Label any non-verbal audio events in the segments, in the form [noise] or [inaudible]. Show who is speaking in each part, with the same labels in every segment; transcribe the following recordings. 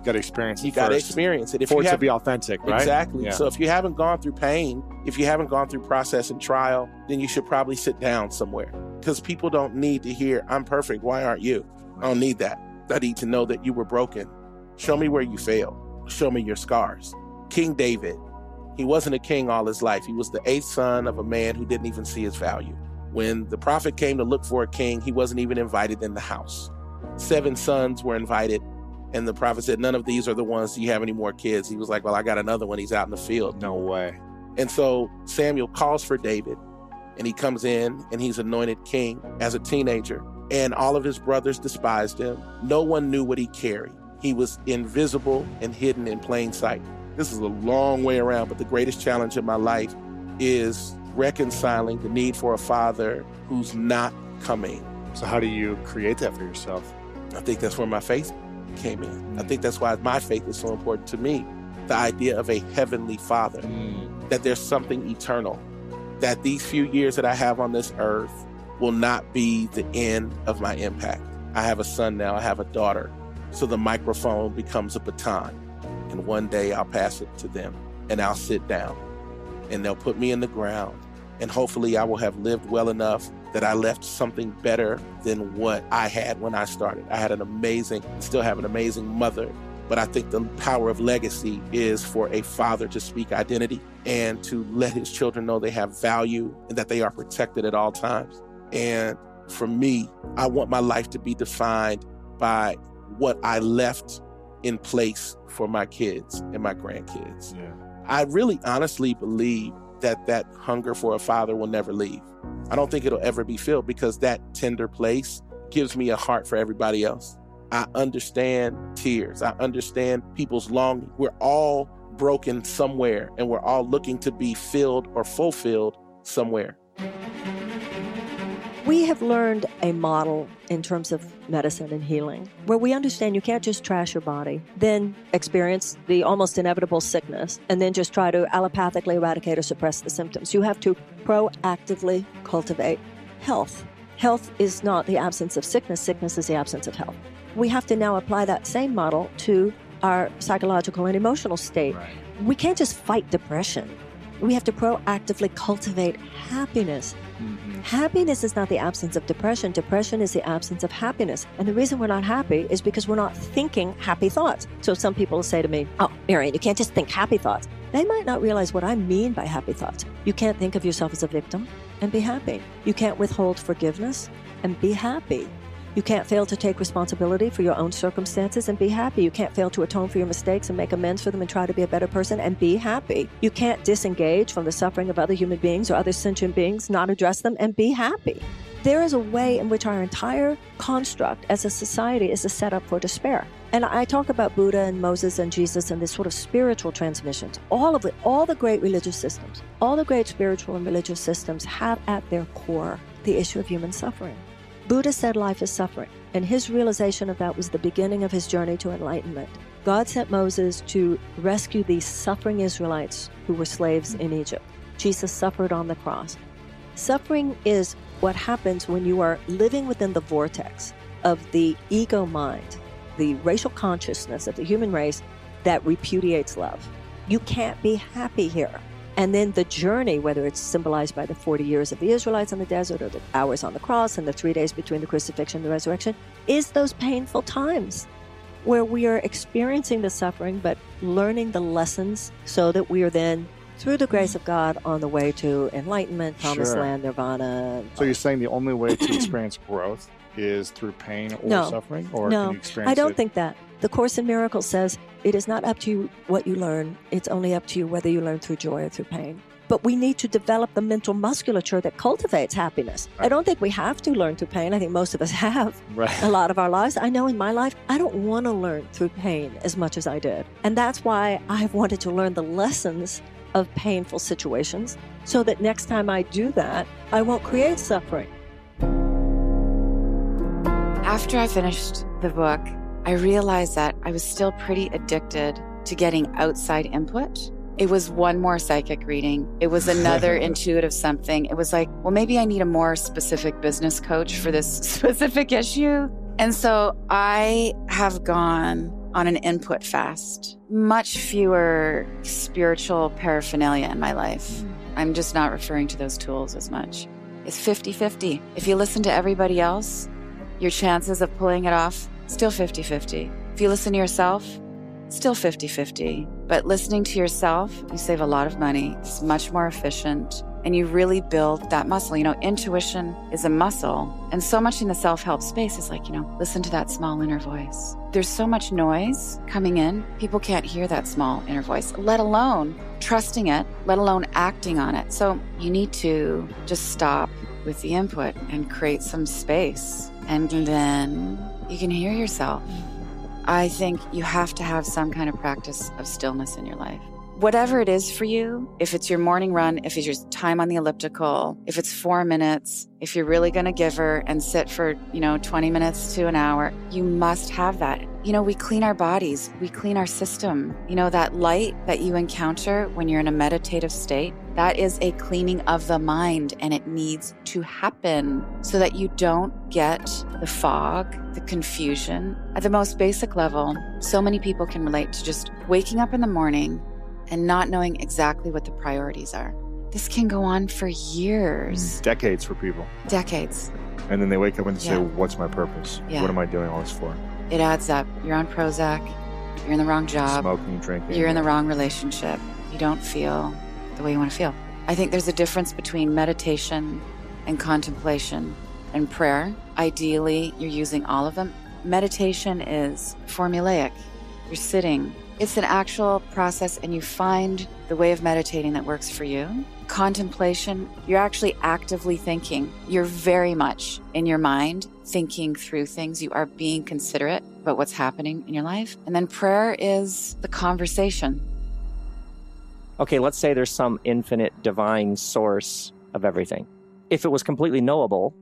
Speaker 1: You got to experience it.
Speaker 2: You got to experience it. If
Speaker 1: for
Speaker 2: you
Speaker 1: it to be authentic, right?
Speaker 2: Exactly.
Speaker 1: Yeah.
Speaker 2: So if you haven't gone through pain, if you haven't gone through process and trial, then you should probably sit down somewhere. Because people don't need to hear, I'm perfect. Why aren't you? I don't need that. I need to know that you were broken. Show me where you failed. Show me your scars. King David, he wasn't a king all his life. He was the eighth son of a man who didn't even see his value. When the prophet came to look for a king, he wasn't even invited in the house. Seven sons were invited, and the prophet said, None of these are the ones. Do you have any more kids? He was like, Well, I got another one. He's out in the field.
Speaker 1: no way.
Speaker 2: And so Samuel calls for David, and he comes in and he's anointed king as a teenager. And all of his brothers despised him. No one knew what he carried. He was invisible and hidden in plain sight. This is a long way around, but the greatest challenge in my life is reconciling the need for a father who's not coming.
Speaker 1: So how do you create that for yourself?
Speaker 2: I think that's where my faith came in. I think that's why my faith is so important to me. The idea of a heavenly father, mm. that there's something eternal, that these few years that I have on this earth will not be the end of my impact. I have a son now, I have a daughter. So the microphone becomes a baton. And one day I'll pass it to them and I'll sit down and they'll put me in the ground. And hopefully I will have lived well enough that I left something better than what I had when I started. I had an amazing, still have an amazing mother. But I think the power of legacy is for a father to speak identity and to let his children know they have value and that they are protected at all times. And for me, I want my life to be defined by what I left in place for my kids and my grandkids.
Speaker 1: Yeah.
Speaker 2: I really honestly believe that that hunger for a father will never leave. I don't think it'll ever be filled because that tender place gives me a heart for everybody else. I understand tears. I understand people's longing. We're all broken somewhere and we're all looking to be filled or fulfilled somewhere.
Speaker 3: We have learned a model in terms of medicine and healing where we understand you can't just trash your body, then experience the almost inevitable sickness, and then just try to allopathically eradicate or suppress the symptoms. You have to proactively cultivate health. Health is not the absence of sickness, sickness is the absence of health. We have to now apply that same model to our psychological and emotional state. We can't just fight depression. We have to proactively cultivate happiness. Mm-hmm. Happiness is not the absence of depression. Depression is the absence of happiness. And the reason we're not happy is because we're not thinking happy thoughts. So some people say to me, Oh, Marianne, you can't just think happy thoughts. They might not realize what I mean by happy thoughts. You can't think of yourself as a victim and be happy. You can't withhold forgiveness and be happy. You can't fail to take responsibility for your own circumstances and be happy. You can't fail to atone for your mistakes and make amends for them and try to be a better person and be happy. You can't disengage from the suffering of other human beings or other sentient beings, not address them, and be happy. There is a way in which our entire construct as a society is a setup for despair. And I talk about Buddha and Moses and Jesus and this sort of spiritual transmissions. All of it, all the great religious systems, all the great spiritual and religious systems have at their core the issue of human suffering. Buddha said life is suffering, and his realization of that was the beginning of his journey to enlightenment. God sent Moses to rescue these suffering Israelites who were slaves in Egypt. Jesus suffered on the cross. Suffering is what happens when you are living within the vortex of the ego mind, the racial consciousness of the human race that repudiates love. You can't be happy here. And then the journey, whether it's symbolized by the 40 years of the Israelites on the desert or the hours on the cross and the three days between the crucifixion and the resurrection, is those painful times where we are experiencing the suffering but learning the lessons so that we are then, through the grace of God, on the way to enlightenment, promised
Speaker 1: Sure.
Speaker 3: land, nirvana.
Speaker 1: So you're saying the only way to [clears throat] experience growth is through pain or
Speaker 3: No.
Speaker 1: suffering, or
Speaker 3: no,
Speaker 1: can you experience
Speaker 3: I don't
Speaker 1: it?
Speaker 3: think that. The Course in Miracles says it is not up to you what you learn, it's only up to you whether you learn through joy or through pain. But we need to develop the mental musculature that cultivates happiness. I don't think we have to learn through pain. I think most of us have
Speaker 1: Right.
Speaker 3: a lot of our lives. I know in my life, I don't want to learn through pain as much as I did. And that's why I've wanted to learn the lessons of painful situations so that next time I do that, I won't create suffering.
Speaker 4: After I finished the book, I realized that I was still pretty addicted to getting outside input. It was one more psychic reading. It was another [laughs] intuitive something. It was like, well, maybe I need a more specific business coach for this [laughs] specific issue. And so I have gone on an input fast, much fewer spiritual paraphernalia in my life. Hmm. I'm just not referring to those tools as much. It's 50 50. If you listen to everybody else, your chances of pulling it off still 50 50. If you listen to yourself, still 50 50. But listening to yourself, you save a lot of money. It's much more efficient. And you really build that muscle. You know, intuition is a muscle. And so much in the self help space is like, you know, listen to that small inner voice. There's so much noise coming in, people can't hear that small inner voice, let alone trusting it, let alone acting on it. So you need to just stop with the input and create some space. And then you can hear yourself. I think you have to have some kind of practice of stillness in your life. Whatever it is for you, if it's your morning run, if it's your time on the elliptical, if it's four minutes, if you're really going to give her and sit for, you know, 20 minutes to an hour, you must have that. You know, we clean our bodies, we clean our system. You know, that light that you encounter when you're in a meditative state, that is a cleaning of the mind and it needs to happen so that you don't get the fog, the confusion. At the most basic level, so many people can relate to just waking up in the morning and not knowing exactly what the priorities are. This can go on for years,
Speaker 1: Decades for people.
Speaker 4: decades.
Speaker 1: And then they wake up and say,
Speaker 4: Yeah.
Speaker 1: What's my purpose?
Speaker 4: Yeah.
Speaker 1: What am I doing all this for?
Speaker 4: It adds up. You're on Prozac, you're in the wrong job,
Speaker 1: Smoking, drinking.
Speaker 4: you're in the wrong relationship, you don't feel the way you want to feel. I think there's a difference between meditation and contemplation and prayer. Ideally, you're using all of them. Meditation is formulaic. You're sitting. It's an actual process, and you find the way of meditating that works for you. Contemplation, you're actually actively thinking. You're very much in your mind thinking through things. You are being considerate about what's happening in your life. And then prayer is the conversation.
Speaker 5: Okay, let's say there's some infinite divine source of everything. If it was completely knowable,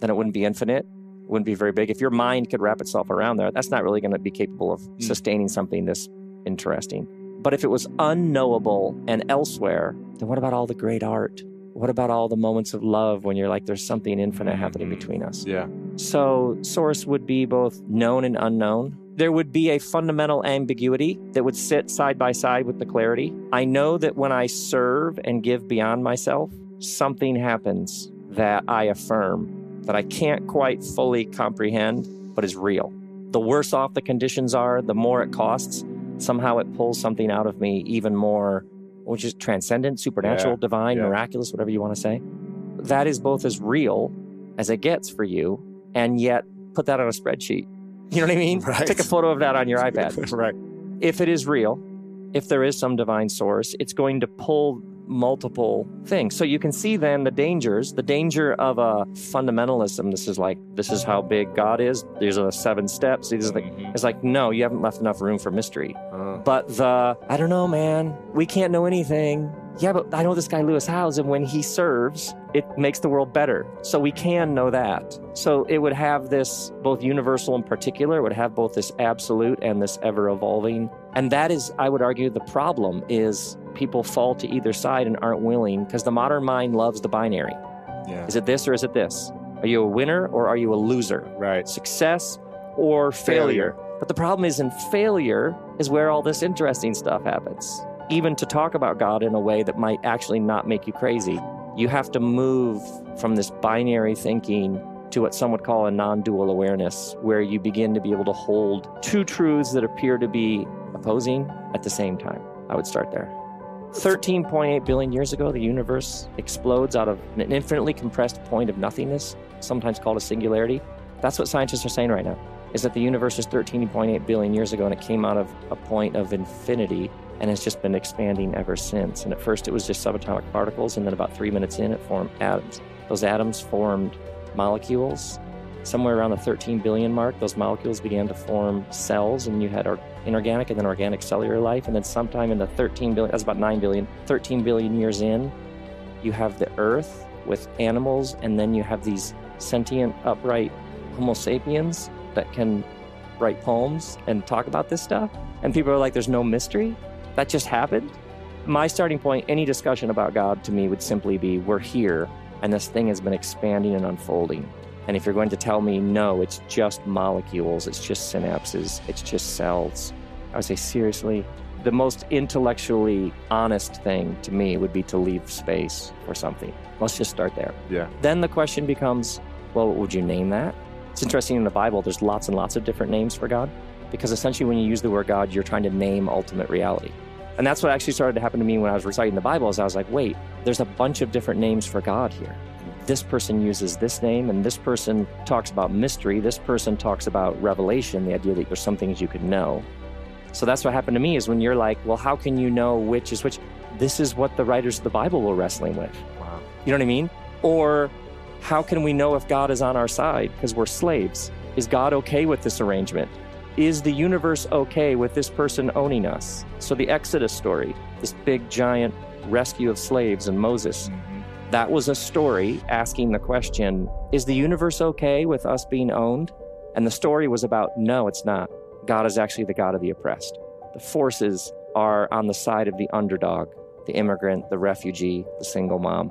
Speaker 5: then it wouldn't be infinite, wouldn't be very big. If your mind could wrap itself around there, that's not really going to be capable of hmm. sustaining something this interesting. But if it was unknowable and elsewhere, then what about all the great art? What about all the moments of love when you're like, there's something infinite happening mm-hmm. between us?
Speaker 1: Yeah.
Speaker 5: So, source would be both known and unknown. There would be a fundamental ambiguity that would sit side by side with the clarity. I know that when I serve and give beyond myself, something happens that I affirm that I can't quite fully comprehend, but is real. The worse off the conditions are, the more it costs. Somehow it pulls something out of me even more, which is transcendent, supernatural,
Speaker 1: Yeah,
Speaker 5: divine,
Speaker 1: yeah.
Speaker 5: miraculous, whatever you want to say. That is both as real as it gets for you, and yet put that on a spreadsheet. You know what I mean? [laughs]
Speaker 1: Right.
Speaker 5: Take a photo of that on your [laughs] iPad.
Speaker 1: right.
Speaker 5: If it is real, if there is some divine source, it's going to pull multiple things. So you can see then the dangers, the danger of a fundamentalism. This is like, this is how big God is. These are the seven steps. These are the, it's like, no, you haven't left enough room for mystery.
Speaker 1: Uh,
Speaker 5: But the, I don't know, man, we can't know anything. Yeah, but I know this guy Lewis Howes, and when he serves, it makes the world better. So we can know that. So it would have this both universal and particular, it would have both this absolute and this ever evolving. And that is, I would argue, the problem is people fall to either side and aren't willing because the modern mind loves the binary.
Speaker 1: Yeah.
Speaker 5: Is it this or is it this? Are you a winner or are you a loser?
Speaker 1: Right.
Speaker 5: Success or failure? But the problem is, in failure is where all this interesting stuff happens. Even to talk about God in a way that might actually not make you crazy, you have to move from this binary thinking to what some would call a non dual awareness, where you begin to be able to hold two truths that appear to be opposing at the same time. I would start there. 13.8 billion years ago, the universe explodes out of an infinitely compressed point of nothingness, sometimes called a singularity. That's what scientists are saying right now, is that the universe is 13.8 billion years ago and it came out of a point of infinity and has just been expanding ever since. And at first it was just subatomic particles, and then about three minutes in, it formed atoms. Those atoms formed molecules. Somewhere around the 13 billion mark, those molecules began to form cells, and you had or- inorganic and then organic cellular life. And then sometime in the 13 billion, that's about 9 billion, 13 billion years in, you have the earth with animals, and then you have these sentient, upright Homo sapiens that can write poems and talk about this stuff. And people are like, there's no mystery. That just happened. My starting point, any discussion about God to me would simply be, we're here, and this thing has been expanding and unfolding. And if you're going to tell me, no, it's just molecules, it's just synapses, it's just cells, I would say, seriously, the most intellectually honest thing to me would be to leave space for something. Let's just start there.
Speaker 1: Yeah.
Speaker 5: Then the question becomes, well, what would you name that? It's interesting in the Bible, there's lots and lots of different names for God because essentially when you use the word God, you're trying to name ultimate reality. And that's what actually started to happen to me when I was reciting the Bible is I was like, wait, there's a bunch of different names for God here. This person uses this name, and this person talks about mystery. This person talks about revelation, the idea that there's some things you could know. So that's what happened to me is when you're like, well, how can you know which is which? This is what the writers of the Bible were wrestling with.
Speaker 1: Wow.
Speaker 5: You know what I mean? Or how can we know if God is on our side because we're slaves? Is God okay with this arrangement? Is the universe okay with this person owning us? So, the Exodus story, this big giant rescue of slaves and Moses, that was a story asking the question Is the universe okay with us being owned? And the story was about no, it's not. God is actually the God of the oppressed. The forces are on the side of the underdog, the immigrant, the refugee, the single mom.